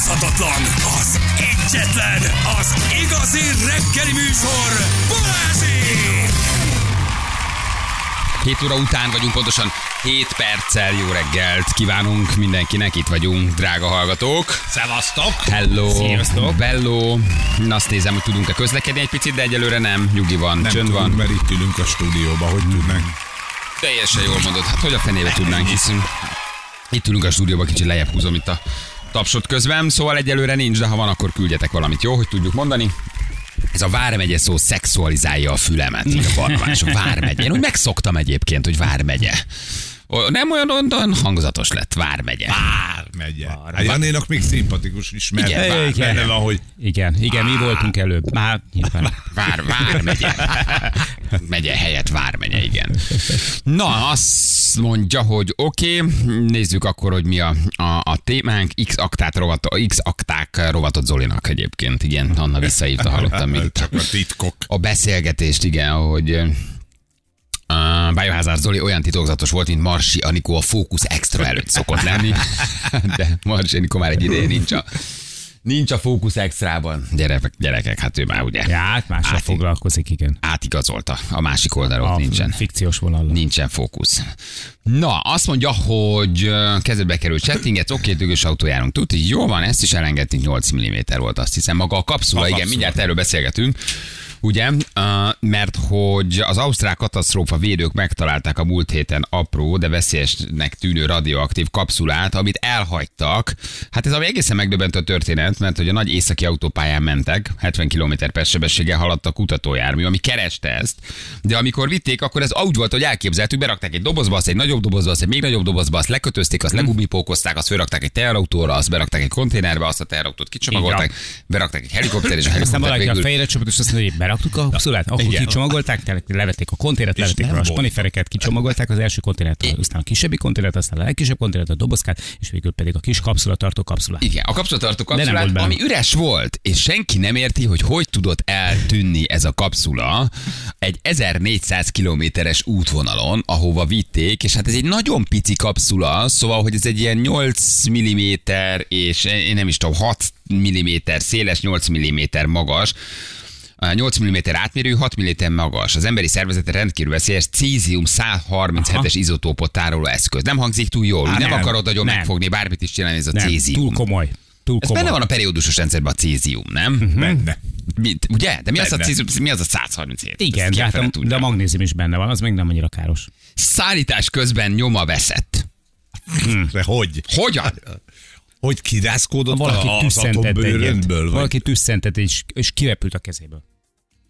utánozhatatlan, az egyetlen, az igazi reggeli műsor, Balázsék! 7 óra után vagyunk, pontosan 7 perccel jó reggelt kívánunk mindenkinek, itt vagyunk, drága hallgatók. Szevasztok! Hello, Sziasztok. bello. Na, azt nézem, hogy tudunk-e közlekedni egy picit, de egyelőre nem, nyugi van, Nem csönd tudunk, van. mert itt ülünk a stúdióba, hogy tudnánk. Teljesen jól mondod, hát hogy a fenébe tudnánk, hiszünk. Itt ülünk a stúdióban, kicsit lejjebb húzom itt a tapsot közben, szóval egyelőre nincs, de ha van, akkor küldjetek valamit, jó, hogy tudjuk mondani. Ez a Vármegye szó szexualizálja a fülemet, így a barnavás, Vármegye. Én úgy megszoktam egyébként, hogy Vármegye. Ó, Nem olyan, olyan hangzatos lett, Vármegye. Vár megye. Hát Janénak még szimpatikus is, mert Igen, Vár, igen. benne van, hogy Igen, igen, mi voltunk előbb. Már nyilván. Vár, Vármegye. Megye helyett Vármegye, igen. Na, azt mondja, hogy oké, okay, nézzük akkor, hogy mi a, a, a témánk. X aktát rovat, X akták rovatot Zolinak egyébként. Igen, Anna visszaírta, hallottam még. csak a titkok. a beszélgetést, igen, hogy uh, Biohazard Zoli olyan titokzatos volt, mint Marsi Anikó a Focus Extra előtt szokott lenni, de Marsi Anikó már egy ideje nincs a, nincs a Focus Extrában. Gyerekek, gyerekek, hát ő már ugye Ja, hát mással Át- foglalkozik, igen. átigazolta a másik oldalon, A nincsen. fikciós vonallal. Nincsen fókusz. Na, azt mondja, hogy kezedbe került chattinget, oké, tügös autójárunk tud, így jó van, ezt is elengedtünk, 8 mm volt, azt hiszem. Maga a kapszula, A igen, kapszula. mindjárt erről beszélgetünk. Ugye, mert hogy az ausztrál katasztrófa védők megtalálták a múlt héten apró, de veszélyesnek tűnő radioaktív kapszulát, amit elhagytak. Hát ez ami egészen megdöbbentő történet, mert hogy a nagy északi autópályán mentek, 70 km per sebességgel haladt a kutatójármű, ami kereste ezt, de amikor vitték, akkor ez úgy volt, hogy elképzeltük, berakták egy dobozba, azt egy nagyobb dobozba, azt egy még nagyobb dobozba, azt lekötözték, azt legumipókozták, azt felrakták egy teherautóra, azt berakták egy konténerbe, azt a teherautót kicsomagolták, berakták egy helikopter, és a helikopter valaki a végül fejére csapott, és azt mondja, beraktuk a kapszulát, akkor Igen. kicsomagolták, levették a konténert, levették a spanifereket, kicsomagolták az első konténert, aztán a kisebbi konténert, aztán a legkisebb konténert, a dobozkát, és végül pedig a kis kapszula tartó kapszulát. Igen, a volt kapszulát, ami üres volt, és senki nem érti, hogy hogy tudott eltűnni ez a kapszula egy 1400 kilométeres útvonalon, ahova vitték, és hát ez egy nagyon pici kapszula, szóval, hogy ez egy ilyen 8 mm és én nem is tudom, 6 mm széles, 8 mm magas, 8 mm átmérő, 6 mm magas. Az emberi szervezete rendkívül veszélyes cézium 137-es izotópot tároló eszköz. Nem hangzik túl jól, Á, nem, nem akarod nagyon nem. megfogni, bármit is csinálni, ez a Nem, cézium. túl komoly. Túl Ez komoly. benne van a periódusos rendszerben a cézium, nem? Benne. Mint, ugye? De mi az, a Benne. cézium, mi az a 137? Igen, de, hát a, de a magnézium is benne van, az még nem annyira káros. Szállítás közben nyoma veszett. De hogy? Hogyan? Hogy kirázkódott Valaki az tüsszentett egyet. atombőröndből? Vagy Valaki tüsszentett, és, és kirepült a kezéből.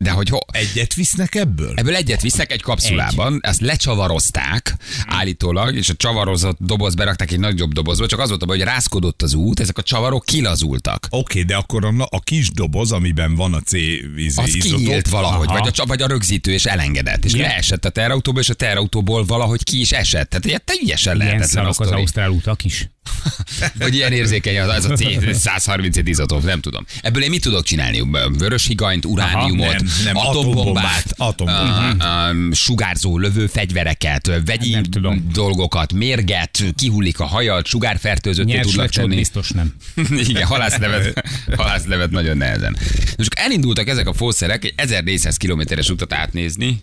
De hogy ho, egyet visznek ebből? Ebből egyet visznek egy kapszulában, ezt lecsavarozták állítólag, és a csavarozott doboz berakták egy nagyobb dobozba, csak az volt a baj, hogy rászkodott az út, ezek a csavarok kilazultak. Oké, de akkor a, a kis doboz, amiben van a C vízi Az izodó, kinyílt valahogy, Aha. vagy a, vagy a rögzítő, és elengedett, és Igen. leesett a terautóba, és a terautóból valahogy ki is esett. Tehát ilyen teljesen Ilyen lehetetlen a szarok az ausztrál utak is. Vagy ilyen érzékeny az, az a C137 izotóp, nem tudom. Ebből én mit tudok csinálni? Vörös higanyt, urániumot, Aha, nem, nem, atombombát, atombombát, uh, uh, sugárzó lövő fegyvereket, vegyi Nem tudom. dolgokat, mérget, kihullik a hajad, sugárfertőzötté tudnak tenni. biztos nem. Igen, halászlevet, halászlevet nagyon nehezen. És akkor elindultak ezek a fószerek egy 1400 kilométeres utat átnézni.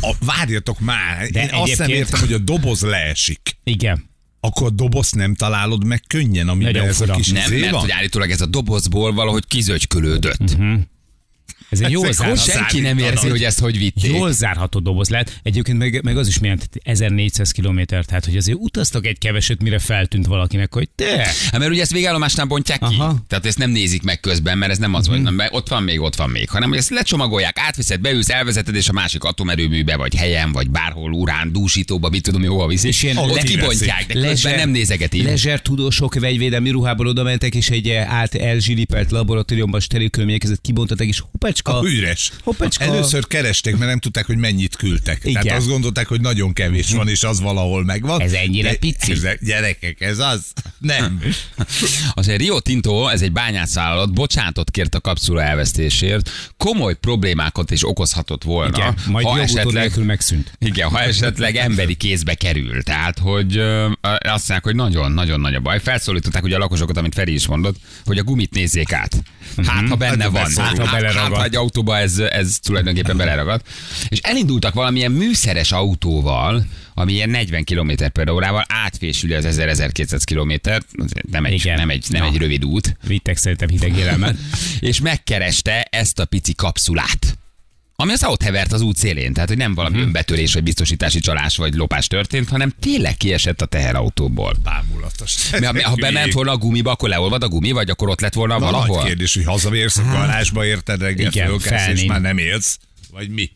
A, várjatok már, De én azt nem egyébként- értem, hogy a doboz leesik. Igen. Akkor a dobozt nem találod meg könnyen, amiben ez a kis Nem, izé mert van? hogy állítólag ez a dobozból valahogy kizögykölődött. Mhm. Ez egy jól Ezek zárható, Senki nem érzi, hogy ezt hogy vitték. jól zárható doboz lehet. Egyébként meg, meg az is milyen tehát 1400 kilométer, tehát hogy azért utaztak egy keveset, mire feltűnt valakinek, hogy te, Hát mert ugye ezt végállomásnál bontják ki. Aha. Tehát ezt nem nézik meg közben, mert ez nem az, hogy nem, ott van még, ott van még, hanem hogy ezt lecsomagolják, átviszed, beülsz, elvezeted, és a másik atomerőműbe, vagy helyen, vagy bárhol urán, dúsítóba, mit tudom, hova viszik. És ilyen ott kibontják, de Lezser- nem nézegeti. Lezser tudósok vegyvédelmi ruhából oda mentek, és egy eh, át elzsilipelt laboratóriumban steril körülmények között kibontották, és hoppácska Hoppacska. Üres. Hoppacska. Először keresték, mert nem tudták, hogy mennyit küldtek. Igen. Tehát azt gondolták, hogy nagyon kevés van, és az valahol megvan. Ez ennyire De pici? Ez, gyerekek, ez az? Nem. Azért Rio Tinto, ez egy bányászvállalat, bocsánatot kért a kapszula elvesztésért, komoly problémákat is okozhatott volna, Igen, majd ha esetleg, megszűnt. igen, ha esetleg emberi kézbe kerül. Tehát, hogy ö, azt mondják, hogy nagyon-nagyon nagy a baj. Felszólították ugye a lakosokat, amit Feri is mondott, hogy a gumit nézzék át. Hát, ha benne Hát, van. Hát, Ha hát, hát, beleragad. ha egy autóba ez, ez tulajdonképpen beleragad. És elindultak valamilyen műszeres autóval, ami ilyen 40 km per órával átfésüli az 1000-1200 kilométert, nem egy, Igen. nem egy, nem Na. egy rövid út, Vittek szerintem hideg élelmet. és megkereste ezt a pici kapszulát. Ami az ott hevert az út szélén, tehát hogy nem valami Mhm. önbetörés, vagy biztosítási csalás, vagy lopás történt, hanem tényleg kiesett a teherautóból. Bámulatos. Mert ha bement volna a gumiba, akkor leolvad a gumi, vagy akkor ott lett volna Na, valahol? nagy kérdés, hogy hazavérsz a garázsba, érted reggel, Igen, fölkelsz, és már nem élsz, vagy mi?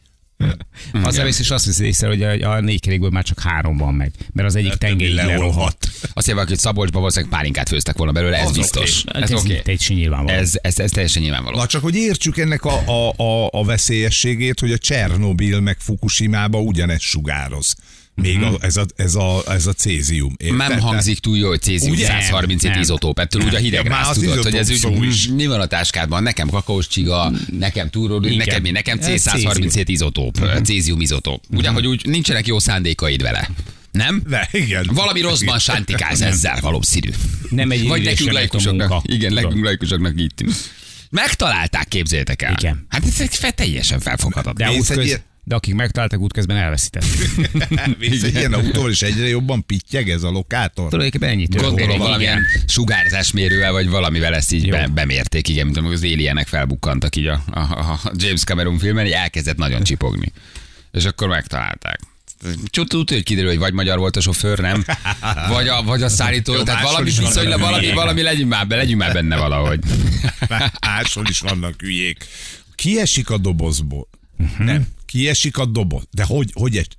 Hazamész, és azt veszi észre, hogy a, a négy kerékből már csak három van meg, mert az egyik Többi tengelyig lerohadt. leolvadt. Azt mondja, hogy Szabolcsba valószínűleg pálinkát főztek volna belőle, ez Az biztos. oké. Ez Ez oké. teljesen nyilvánvaló. Ez, ez, ez teljesen nyilvánvaló. Na csak, hogy értsük ennek a, a, a, a veszélyességét, hogy a Csernobil meg Fukushima-ba ugyanez sugároz. Még a, ez, a, ez, a, ez a cézium. Érted? Nem hangzik túl jó, hogy cézium Ugye? 137 Nem. izotóp, ettől úgy a hideg már rász tudod, hogy ez úgy, is. mi van a táskádban, nekem kakaós csiga, nekem túró, nekem mi, nekem Ez C137 izotóp, cézium izotóp. Ugye, hogy úgy nincsenek jó szándékaid vele. Nem? De, igen. Valami rosszban sántikáz ezzel valószínű. Nem egy Vagy nekünk laikusoknak. Igen, nekünk laikusoknak így tűnik. Megtalálták, képzeljétek el. Igen. Hát ez egy teljesen felfoghatatlan. De, útköz, de akik megtalálták útközben elveszítették. Mész egy ilyen autóval, és egyre jobban pittyeg ez a lokátor. Tulajdonképpen ennyit. Gondolom valamilyen Igen. sugárzásmérővel, vagy valamivel ezt így be, bemérték, igen, mint amikor az alienek felbukkantak így a, a, a James Cameron filmen, így elkezdett nagyon csipogni. És akkor megtalálták. Csut tudja, hogy kiderül, hogy vagy magyar volt a sofőr, nem? Vagy a, vagy a szállító, Jó, tehát valami is viszonylag, valami, valami legyünk már, be, legyünk már benne valahogy. Máshol is vannak hülyék. Kiesik a dobozból. Nem. Kiesik a doboz. De hogy, hogy egy,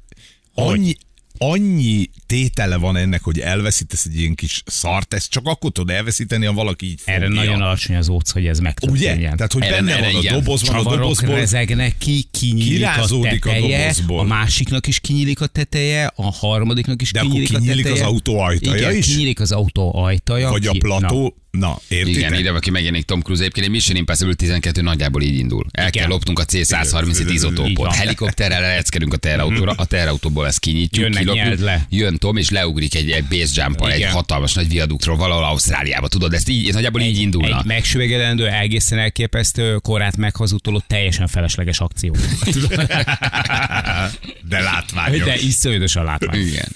annyi, annyi tétele van ennek, hogy elveszítesz egy ilyen kis szart, ezt csak akkor tudod elveszíteni, ha valaki így fogja. Erre nagyon alacsony az óc, hogy ez Ugye? megtörténjen. Tehát, hogy Erre- benne erre van a dobozban, a dobozból rezegnek ki, kinyílik a a teteje, a, dobozból. másiknak is kinyílik a teteje, a harmadiknak is De akkor kinyílik, kinyílik a az teteje. autó ajtaja Igen, is? kinyílik az autó ajtaja. vagy a ki- plató. Na, értitek? Igen, ide, aki megjelenik Tom Cruise, egyébként egy Mission Impossible 12 nagyjából így indul. El Igen. kell lopnunk a C-137 Így izotópot. van. Helikopterrel leleckerünk a teherautóra, a teherautóból ezt kinyitjuk, Jönnek, nyeld le. jön Tom, és leugrik egy, egy base egy hatalmas nagy viaduktról valahol Ausztráliába. Tudod, ezt így, ez nagyjából így indulna. Egy megsüvegelendő, egészen elképesztő, korát meghazudtoló, teljesen felesleges akció. De látványos. De iszonyatosan látvány. Igen.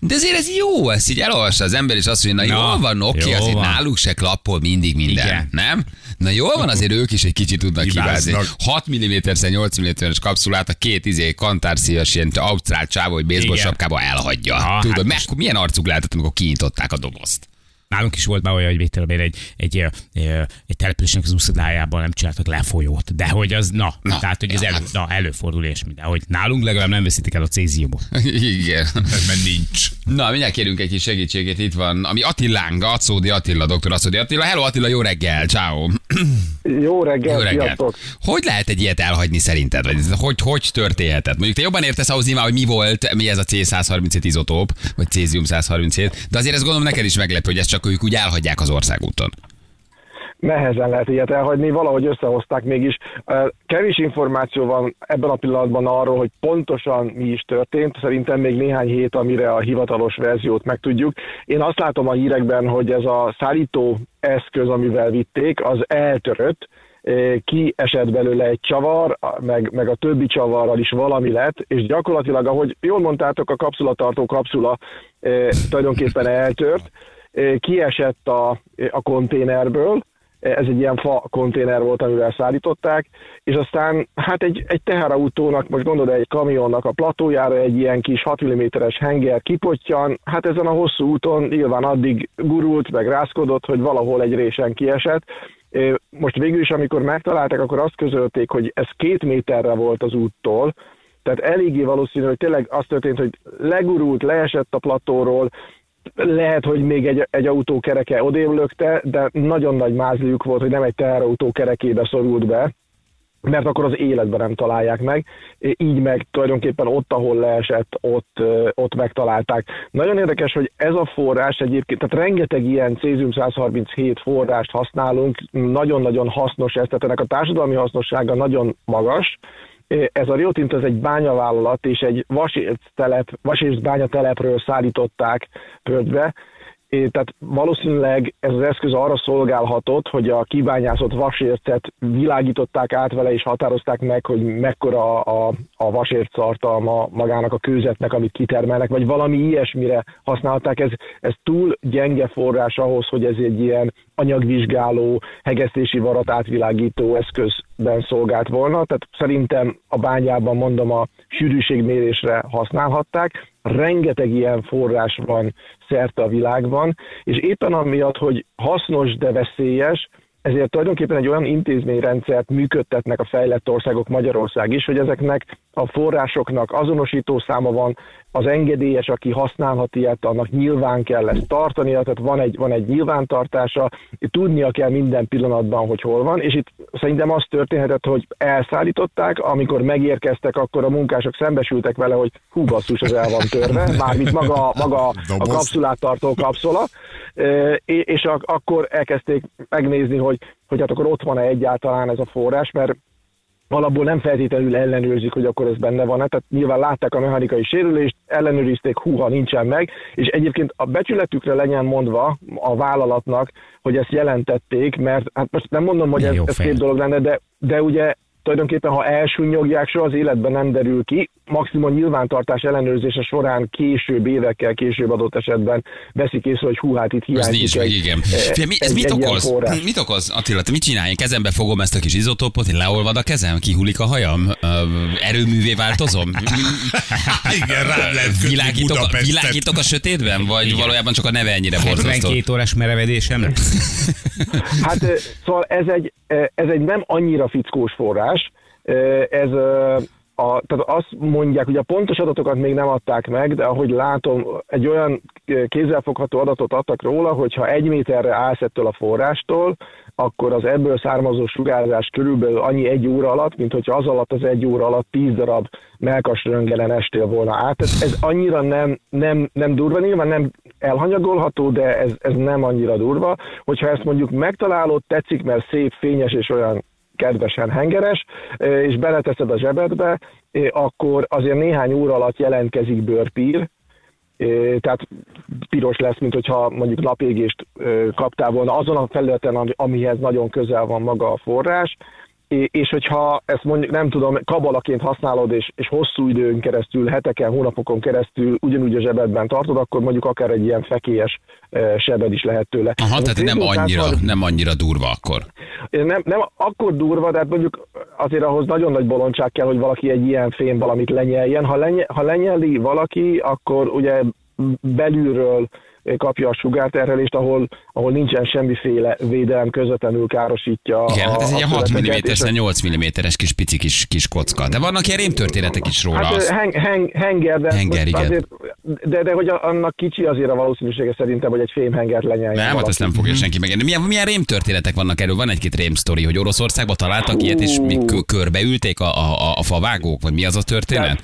De azért ez jó, ezt így elolvassa az ember, és azt mondja, na, Na, jól van, oké, jó azért van. náluk se klappol mindig minden, Igen. nem? Na jól van, azért ők is egy kicsit tudnak hibázni. Hibáznak. 6 mm 8 mm-es kapszulát a két izé kantárszíjas ilyen ausztrál csávó, hogy baseball sapkába elhagyja. Na, Tudod, hát meg, milyen arcuk lehetett, amikor kinyitották a dobozt? Nálunk is volt már olyan, hogy vételben egy, egy, egy, egy településnek az úszodájában nem csináltak lefolyót, de hogy az, na, Na, tehát hogy ez ja, elő, hát. na, előfordul és de hogy nálunk legalább nem veszítik el a céziumot. Igen. Mert nincs. Na, mindjárt kérünk egy kis segítséget, itt van, ami Attilánk, Acódi Attila, doktor Acódi Attila. Hello Attila, jó reggel, ciao. Jó reggel, Jó reggel. Hogy lehet egy ilyet elhagyni szerinted? Vagy ez hogy, hogy történhetett? Mondjuk te jobban értesz ahhoz nyilván, hogy mi volt, mi ez a C137 izotóp, vagy cézium 137, de azért ezt gondolom neked is meglepő, hogy ezt csak ők úgy elhagyják az országúton. Nehezen lehet ilyet elhagyni, valahogy összehozták mégis. Kevés információ van ebben a pillanatban arról, hogy pontosan mi is történt. Szerintem még néhány hét, amire a hivatalos verziót megtudjuk. Én azt látom a hírekben, hogy ez a szállító eszköz, amivel vitték, az eltörött, ki esett belőle egy csavar, meg, meg a többi csavarral is valami lett, és gyakorlatilag, ahogy jól mondtátok, a kapszulatartó kapszula ö, tulajdonképpen eltört, kiesett a, a konténerből, ez egy ilyen fa konténer volt, amivel szállították, és aztán hát egy, egy teherautónak, most gondolod egy kamionnak a platójára egy ilyen kis 6 mm-es henger kipottyan, hát ezen a hosszú úton nyilván addig gurult, meg rázkodott, hogy valahol egy résen kiesett. Most végül is, amikor megtalálták, akkor azt közölték, hogy ez két méterre volt az úttól, tehát eléggé valószínű, hogy tényleg az történt, hogy legurult, leesett a platóról, lehet, hogy még egy, egy autó kereke odébb lökte, de nagyon nagy mázliuk volt, hogy nem egy teherautó kerekébe szorult be. mert akkor az életben nem találják meg. Így meg tulajdonképpen ott, ahol leesett, ott, ott megtalálták. Nagyon érdekes, hogy ez a forrás egyébként, tehát rengeteg ilyen cézium-137 forrást használunk, nagyon-nagyon hasznos ez, tehát ennek a társadalmi hasznossága nagyon magas, ez a Rio Tinto ez egy bányavállalat, és egy vasérc, telep, vasérc bányatelepről szállították földbe, tehát valószínűleg ez az eszköz arra szolgálhatott, hogy a kibányászott vasércet világították át vele, és határozták meg, hogy mekkora a, a vasérc tartalma magának a kőzetnek, amit kitermelnek, vagy valami ilyesmire használták. Ez, ez túl gyenge forrás ahhoz, hogy ez egy ilyen anyagvizsgáló, hegesztési varat átvilágító eszközben szolgált volna. Tehát szerintem a bányában, mondom, a sűrűségmérésre használhatták. Rengeteg ilyen forrás van szerte a világban, és éppen amiatt, hogy hasznos, de veszélyes, ezért tulajdonképpen egy olyan intézményrendszert működtetnek a fejlett országok, Magyarország is, hogy ezeknek a forrásoknak azonosító száma van, az engedélyes, aki használhat ilyet, annak nyilván kell ezt tartania, tehát van egy, van egy nyilvántartása, tudnia kell minden pillanatban, hogy hol van, és itt szerintem az történhetett, hogy elszállították, amikor megérkeztek, akkor a munkások szembesültek vele, hogy hú basszus, az el van törve, mármint maga, maga a kapszulát tartó kapszula, és akkor elkezdték megnézni, hogy, hogy hát akkor ott van-e egyáltalán ez a forrás, mert alapból nem feltétlenül ellenőrzik, hogy akkor ez benne van. Tehát nyilván látták a mechanikai sérülést, ellenőrizték, húha nincsen meg, és egyébként a becsületükre legyen mondva a vállalatnak, hogy ezt jelentették, mert hát most nem mondom, hogy ez, ez két dolog lenne, de, de ugye tulajdonképpen, ha elsúnyogják, soha az életben nem derül ki, maximum nyilvántartás ellenőrzése során később, évekkel később adott esetben veszik észre, hogy hú, hát itt hiányzik. Ez nincs meg, igen. Egy, mi, ez egy, mit egy okoz? Mit okoz, Attila, te mit csinálj? Kezembe fogom ezt a kis izotópot, én leolvad a kezem, kihullik a hajam, erőművé változom? igen, rá lehet világítok, világítok a sötétben, vagy igen. valójában csak a neve ennyire borzasztó? 72 órás merevedésem? hát szóval ez egy, ez egy nem annyira fickós forrás, ez a, tehát azt mondják, hogy a pontos adatokat még nem adták meg, de ahogy látom, egy olyan kézzelfogható adatot adtak róla, hogy ha egy méterre állsz ettől a forrástól, akkor az ebből származó sugárzás körülbelül annyi egy óra alatt, mint hogyha az alatt az egy óra alatt tíz darab melkas röngelen estél volna át. Ez, ez annyira nem, nem, nem durva, nyilván nem elhanyagolható, de ez, ez nem annyira durva. Hogyha ezt mondjuk megtalálod, tetszik, mert szép, fényes és olyan kedvesen hengeres, és beleteszed a zsebedbe, akkor azért néhány óra alatt jelentkezik bőrpír, tehát piros lesz, mint hogyha mondjuk napégést kaptál volna azon a felületen, amihez nagyon közel van maga a forrás, és hogyha ezt mondjuk nem tudom, kabalaként használod, és, és hosszú időn keresztül, heteken, hónapokon keresztül ugyanúgy a zsebedben tartod, akkor mondjuk akár egy ilyen fekélyes sebed is lehet tőle. Aha, tehát nem annyira, nem annyira durva akkor. Nem, nem akkor durva, de hát mondjuk azért ahhoz nagyon nagy bolondság kell, hogy valaki egy ilyen fém valamit lenyeljen. Ha, lenye, ha lenyeli valaki, akkor ugye belülről kapja a sugárterhelést, ahol, ahol nincsen semmiféle védelem, közvetlenül károsítja. Igen, a, hát ez egy a 6 mm 8 mm-es kis pici kis, kis kocka. De vannak ilyen rémtörténetek is róla. Hát, az... heng, heng, henger, de, henger, igen. Azért, de, de hogy annak kicsi azért a valószínűsége szerintem, hogy egy fémhengert lenyeljen. Nem, hát ezt nem fogja mhm. senki megérni. Milyen, milyen rémtörténetek vannak erről? Van egy-két rémsztori, hogy Oroszországban találtak ilyet, és mi körbeülték a, a, a favágók, vagy mi az a történet? Tehát,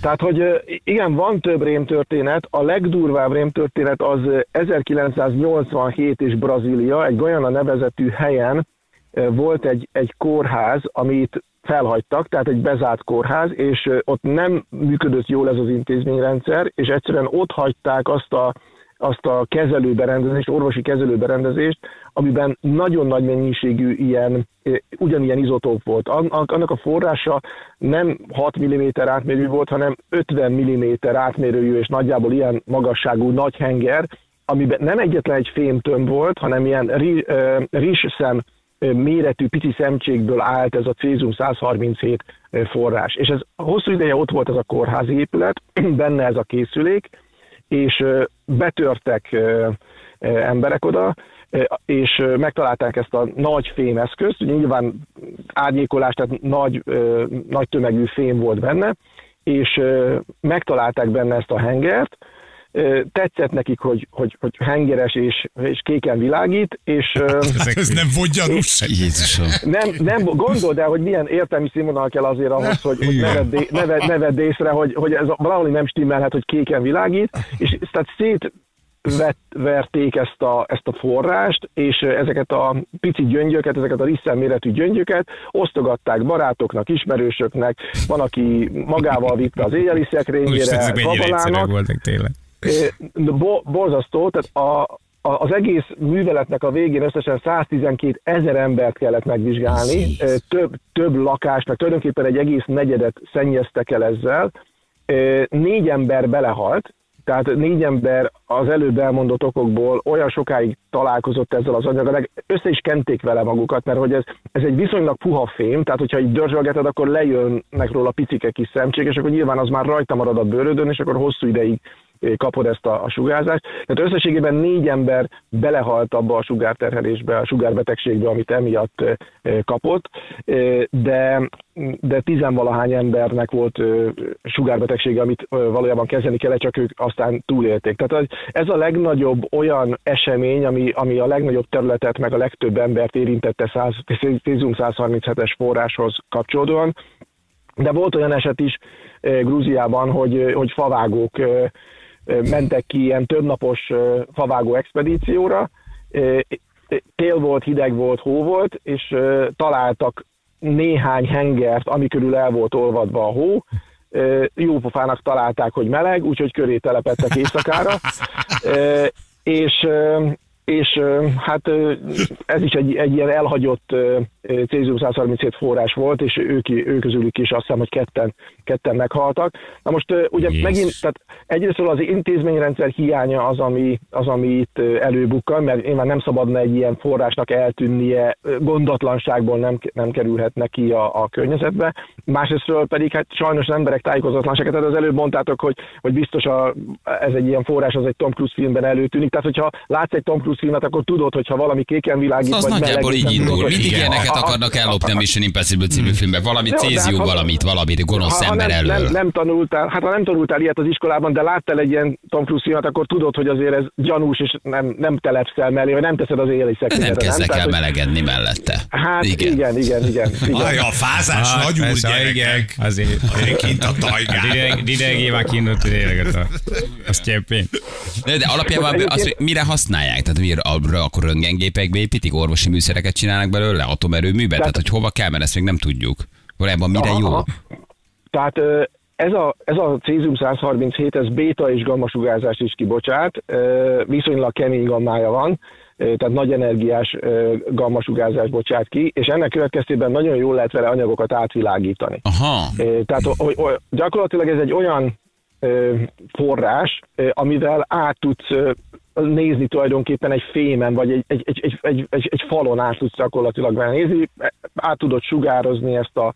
tehát, hogy igen, van több rémtörténet. A legdurvább rémtörténet az 1987 és Brazília, egy Guyana nevezetű helyen volt egy, egy kórház, amit felhagytak, tehát egy bezárt kórház, és ott nem működött jól ez az intézményrendszer, és egyszerűen ott hagyták azt a, azt a kezelőberendezést, orvosi kezelőberendezést, amiben nagyon nagy mennyiségű ilyen, ugyanilyen izotóp volt. Annak a forrása nem 6 mm átmérő volt, hanem 50 mm átmérőjű és nagyjából ilyen magasságú nagy henger, amiben nem egyetlen egy fémtömb volt, hanem ilyen rizsszem méretű pici szemcsékből állt ez a cézum 137 forrás. És ez hosszú ideje ott volt ez a kórházi épület, benne ez a készülék, és betörtek emberek oda, és megtalálták ezt a nagy fémeszközt, nyilván árnyékolás, tehát nagy, nagy tömegű fém volt benne, és megtalálták benne ezt a hengert, Tetszett nekik, hogy, hogy, hogy hengeres és, és kéken világít, és ö, Hát ez nem volt gyanús. Jézusom. nem, nem gondold el, hogy milyen értelmi színvonal kell azért ahhoz, hogy, hogy ne, vedd, ne, vedd, ne vedd észre, hogy, hogy ez valahol nem stimmelhet, hogy kéken világít, és tehát szét verték ezt a, ezt a forrást, és ezeket a pici gyöngyöket, ezeket a risszel méretű gyöngyöket osztogatták barátoknak, ismerősöknek, van, aki magával vitte az éjjeli szekrényére, ezek mennyire egyszerűek kabalának, voltak tényleg. Borzasztó, tehát a, az egész műveletnek a végén összesen 112 ezer embert kellett megvizsgálni, több, több lakást, meg tulajdonképpen egy egész negyedet szennyeztek el ezzel. Négy ember belehalt, tehát négy ember az előbb elmondott okokból olyan sokáig találkozott ezzel az anyaggal, meg össze is kenték vele magukat, mert hogy ez, ez egy viszonylag puha fém, tehát hogyha így dörzsölgeted, akkor lejönnek róla picike kis szemcsék, és akkor nyilván az már rajta marad a bőrödön, és akkor hosszú ideig kapod ezt a, a sugárzást. Tehát összességében négy ember belehalt abba a sugárterhelésbe, a sugárbetegségbe, amit emiatt kapott, de de tizenvalahány embernek volt ö, sugárbetegsége, amit ö, valójában kezelni kellett, csak ők aztán túlélték. Tehát ez a legnagyobb olyan esemény, ami, ami a legnagyobb területet, meg a legtöbb embert érintette 100 cézium 137-es forráshoz kapcsolódóan, de volt olyan eset is eh, Grúziában, hogy, hogy favágók mentek ki ilyen többnapos favágó expedícióra. Tél volt, hideg volt, hó volt, és találtak néhány hengert, ami körül el volt olvadva a hó. Jópofának találták, hogy meleg, úgyhogy köré telepettek éjszakára. És és hát ez is egy, egy ilyen elhagyott cézium 137 forrás volt, és ők, ők közülük is azt hiszem, hogy ketten, ketten meghaltak. Na most ugye Jézus. megint, tehát egyrészt az intézményrendszer hiánya az, ami, az, ami itt előbukkan, mert én már nem szabadna egy ilyen forrásnak eltűnnie, gondatlanságból nem, nem kerülhet ki a, a környezetbe. Másrésztről pedig hát sajnos az emberek tájékozatlansága, tehát az előbb mondtátok, hogy, hogy biztos a, ez egy ilyen forrás, az egy Tom Cruise filmben előtűnik, tehát hogyha látsz egy Tom Cruise filmet, akkor tudod, hogyha valami kéken világít, Az vagy nagyjából meleg, így indul. tudod, hogy- Mindig Igen. ilyeneket Ha- ha- akarnak ellopni a Mission Impossible című filmben. Valami cézium, hát ha- valamit, valamit, gonosz ha ember nem, elől. nem, nem, tanultál, hát ha nem tanultál ilyet az iskolában, de láttál egy ilyen Tom Cruise filmet, akkor tudod, hogy azért ez gyanús, és nem, nem telepszel mellé, vagy nem teszed az éjjeli De szekrényre. nem kezdek el hogy- melegedni mellette. Hát igen, igen, igen. igen, igen. Aj, a fázás Ah, nagy úr gyerekek. azért. Kint a tajgán. Didegé már kínult tényleg a cseppén. De, alapjában azt, hogy mire használják? Tehát arra akkor röntgengépekbe építik, orvosi műszereket csinálnak belőle, atomerőműbe? Tehát, hogy hova kell, mert ezt még nem tudjuk. Valójában mire jó? Aha. Tehát ö, ez a, ez a cézium 137, ez béta és gamma sugárzást is kibocsát, viszonylag kemény gammája van, tehát nagy energiás gamma sugárzást bocsát ki, és ennek következtében nagyon jól lehet vele anyagokat átvilágítani. Aha. Tehát hogy, hogy gyakorlatilag ez egy olyan forrás, amivel át tudsz nézni tulajdonképpen egy fémen, vagy egy, egy, egy, egy, egy, egy, falon át tudsz gyakorlatilag nézni, át tudod sugározni ezt a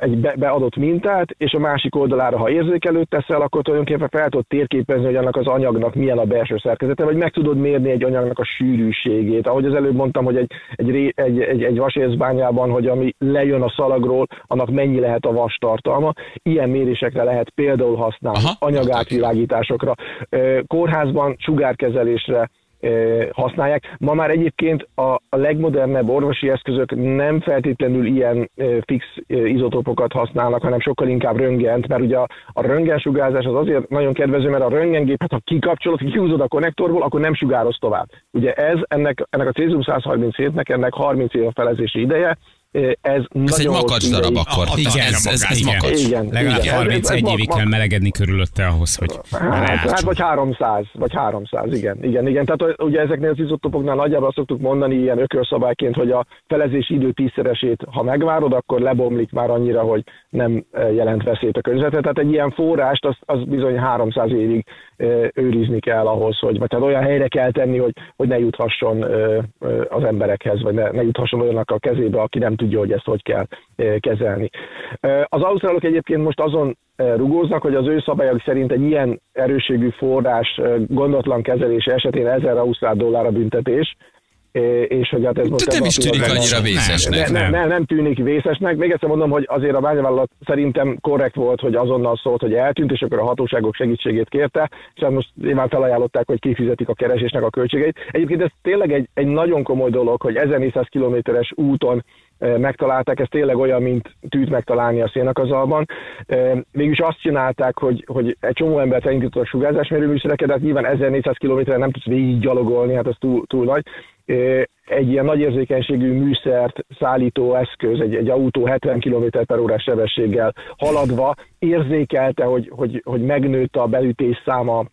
egy be, beadott mintát, és a másik oldalára, ha érzékelőt teszel, akkor tulajdonképpen fel tudod térképezni, hogy annak az anyagnak milyen a belső szerkezete, vagy meg tudod mérni egy anyagnak a sűrűségét. Ahogy az előbb mondtam, hogy egy, egy, egy, egy, egy vasérzbányában, hogy ami lejön a szalagról, annak mennyi lehet a vas tartalma. Ilyen mérésekre lehet például használni, Aha. anyagátvilágításokra, kórházban sugárkezelésre, használják. Ma már egyébként a, legmodernebb orvosi eszközök nem feltétlenül ilyen fix izotópokat használnak, hanem sokkal inkább röngent, mert ugye a, a röntgensugárzás az azért nagyon kedvező, mert a röntgengépet, ha kikapcsolod, kihúzod a konnektorból, akkor nem sugároz tovább. Ugye ez, ennek, ennek a cézium 137-nek, ennek 30 év a felezési ideje, ez Ez egy makacs darab ideig- akkor. Igen, Ez, ez, ez igen. makacs. Igen, Legalább igen. Ez- 31 ez évig kell melegedni körülötte ahhoz, hogy Hát, hát leártson. vagy 300, vagy 300, igen, igen, igen. Tehát ugye ezeknél az izotopoknál nagyjából azt szoktuk mondani ilyen ökölszabályként, hogy a felezési idő tízszeresét, ha megvárod, akkor lebomlik már annyira, hogy nem jelent veszélyt a környezetre. Tehát egy ilyen forrást az, az bizony 300 évig őrizni kell ahhoz, hogy vagy tehát olyan helyre kell tenni, hogy, hogy ne juthasson az emberekhez, vagy ne, ne juthasson olyannak a kezébe, aki nem tudja, hogy ezt hogy kell eh, kezelni. Eh, Az ausztrálok egyébként most azon eh, rugóznak, hogy az ő szabályok szerint egy ilyen erőségű forrás gondatlan kezelése esetén 1000 ausztrál dollár a büntetés, és hogy hát ez most nem is a tűnik annyira vészesnek. ne, ne, ne, nem tűnik vészesnek. Még egyszer mondom, hogy azért a bányavállalat szerintem korrekt volt, hogy azonnal szólt, hogy eltűnt, és akkor a hatóságok segítségét kérte, és hát most nyilván felajánlották, hogy kifizetik a keresésnek a költségeit. Egyébként ez tényleg egy, egy nagyon komoly dolog, hogy 1400 kilométeres úton eh, megtalálták, ez tényleg olyan, mint tűt megtalálni a szénakazalban. Eh, Mégis azt csinálták, hogy, hogy egy csomó embert elindítottak sugárzásmérőműszereket, de hát nyilván 1400 kilométeren nem tudsz végig gyalogolni, hát ez túl, túl nagy. Egy ilyen nagy érzékenységű műszert szállító eszköz, egy, egy autó 70 km per órás sebességgel haladva érzékelte, hogy, hogy, hogy megnőtt a belütés száma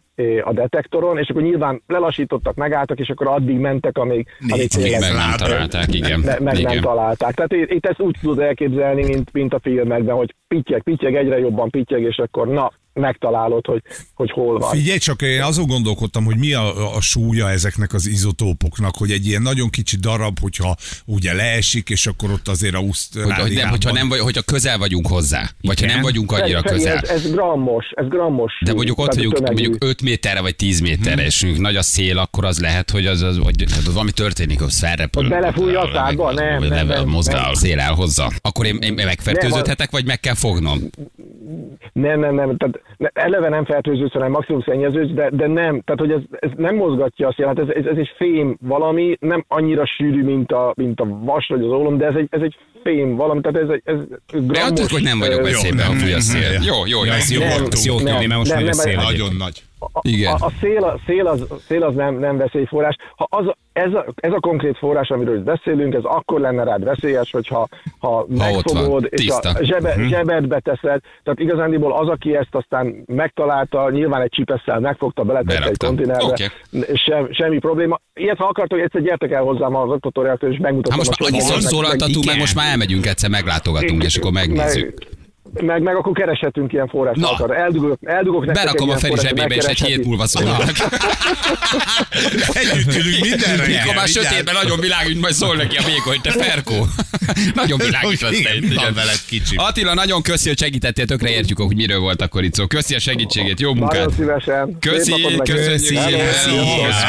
a detektoron, és akkor nyilván lelassítottak, megálltak, és akkor addig mentek, amíg, amíg meg nem találták, igen. me, meg nem igen. találták. Tehát itt ezt úgy tudod elképzelni, mint, mint a filmekben, hogy pittyeg, pittyeg, egyre jobban pittyeg, és akkor na, megtalálod, hogy, hogy hol van. Figyelj csak, én azon gondolkodtam, hogy mi a, a súlya ezeknek az izotópoknak, hogy egy ilyen nagyon kicsi darab, hogyha ugye leesik, és akkor ott azért Hogy, Ausztráliában... hogy nem, hogyha, nem vagy, hogyha közel vagyunk hozzá, vagy ha nem vagyunk annyira Feri, közel. Ez, ez grammos, ez grammos. De mondjuk ott vagyunk tömegű. mondjuk 5 méterre vagy 10 méterre, és mondjuk nagy a szél, akkor az lehet, hogy az, az hogy ott valami történik, az felrepül. Hogy belefújja a szádba? Nem, nem, leve- nem, mozgál, nem. a szél elhozza. Akkor én, én megfertőződhetek, vagy meg kell fognom? Nem, nem, nem, tehát eleve nem fertőződsz, hanem maximum szennyeződsz, de, de nem, tehát hogy ez, ez nem mozgatja azt jelent, ez, ez, ez egy fém valami, nem annyira sűrű, mint a, mint a vas vagy az ólom, de ez egy, ez egy fém valami, tehát ez egy ez De grammos, attól, hogy nem vagyok veszélyben, nem, ha fúj a nem, szél. nem. Jó, jó, jó. Ez jó, Nem, ez jó nem, tudni, mert most nem, megy a szél. Nagyon nagy. A, Igen. a, a, szél, a szél az, szél az nem, nem veszélyforrás. Ha az, ez, a, ez a konkrét forrás, amiről beszélünk, ez akkor lenne rád veszélyes, hogyha ha megfogod, van, és tiszta. a zsebe, Mhm. zsebedbe teszed. Tehát igazándiból az, aki ezt aztán megtalálta, nyilván egy csipesszel megfogta, beletette egy Berakta. konténerbe, Oké. sem, semmi probléma. Ilyet, ha akartok, egyszer gyertek el hozzám az oktatóreaktor, és megmutatom. Hát most a már annyiszor szólaltatunk, meg most már elmegyünk egyszer, meglátogatunk, és akkor megnézzük. Meg, meg, akkor kereshetünk ilyen akar. Eldugok, eldugok nektek Berakom a Feri zsebébe, és egy hét múlva szólnak. Együtt ülünk minden reggel. Mikor már sötétben nagyon világos, majd szól neki a vékony, hogy te Ferkó. nagyon világos lesz te Igen, itt, veled, kicsi? Attila, nagyon köszi, hogy segítettél, tökre értjük, hogy miről volt akkor itt szó. Köszi a segítségét, jó munkát. Nagyon szívesen. Köszi. Hello.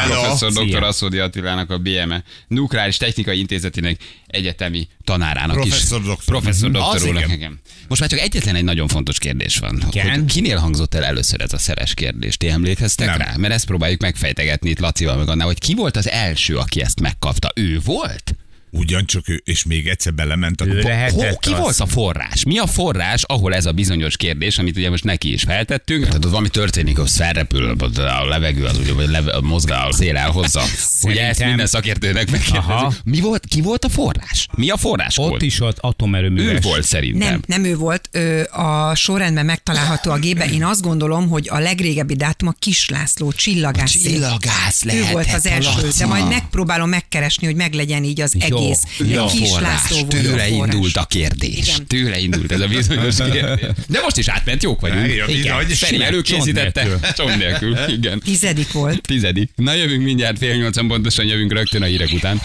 Professzor dr. Aszódi Attilának a BME Nukleáris Technikai Intézetének egyetemi tanárának Professzor is. doktor. Professzor Mhm. doktor úrnak, igen. Most már csak egyetlen egy nagyon fontos kérdés van. Igen? Hogy kinél hangzott el először ez a szeres kérdés? Ti emlékeztek Nem. rá? Mert ezt próbáljuk megfejtegetni itt Lacival meg annál, hogy ki volt az első, aki ezt megkapta? Ő volt? Ugyancsak ő, és még egyszer belement a... Ő Ho- ki az. volt a forrás? Mi a forrás, ahol ez a bizonyos kérdés, amit ugye most neki is feltettünk? Tehát ott valami történik, az felrepül a levegő, az ugye, vagy leve, mozgál, a szél elhozza. Ugye ezt Szerintem- minden szakértőnek megkérdezik. Mi volt, ki volt a forrás? Mi a forrás? Ott volt? is ott Ő atomerőműves. volt szerintem. Nem, nem ő volt. Ö, a sorrendben megtalálható a gépben. Én azt gondolom, hogy a legrégebbi dátum a Kis László csillagász. Csillagász Ő lehetett volt az a első, Laca. de majd megpróbálom megkeresni, hogy meglegyen így az Jó, egész. Ja, Kis forrás. László Tőle indult a kérdés. Igen. Tőle indult ez a bizonyos kérdés. De most is átment, jók vagyunk. Igen, bizony. Feri előkészítette. Csont nélkül. Igen. Tizedik volt. Tizedik. Na jövünk mindjárt fél nyolcan pontosan jövünk rögtön a hírek után.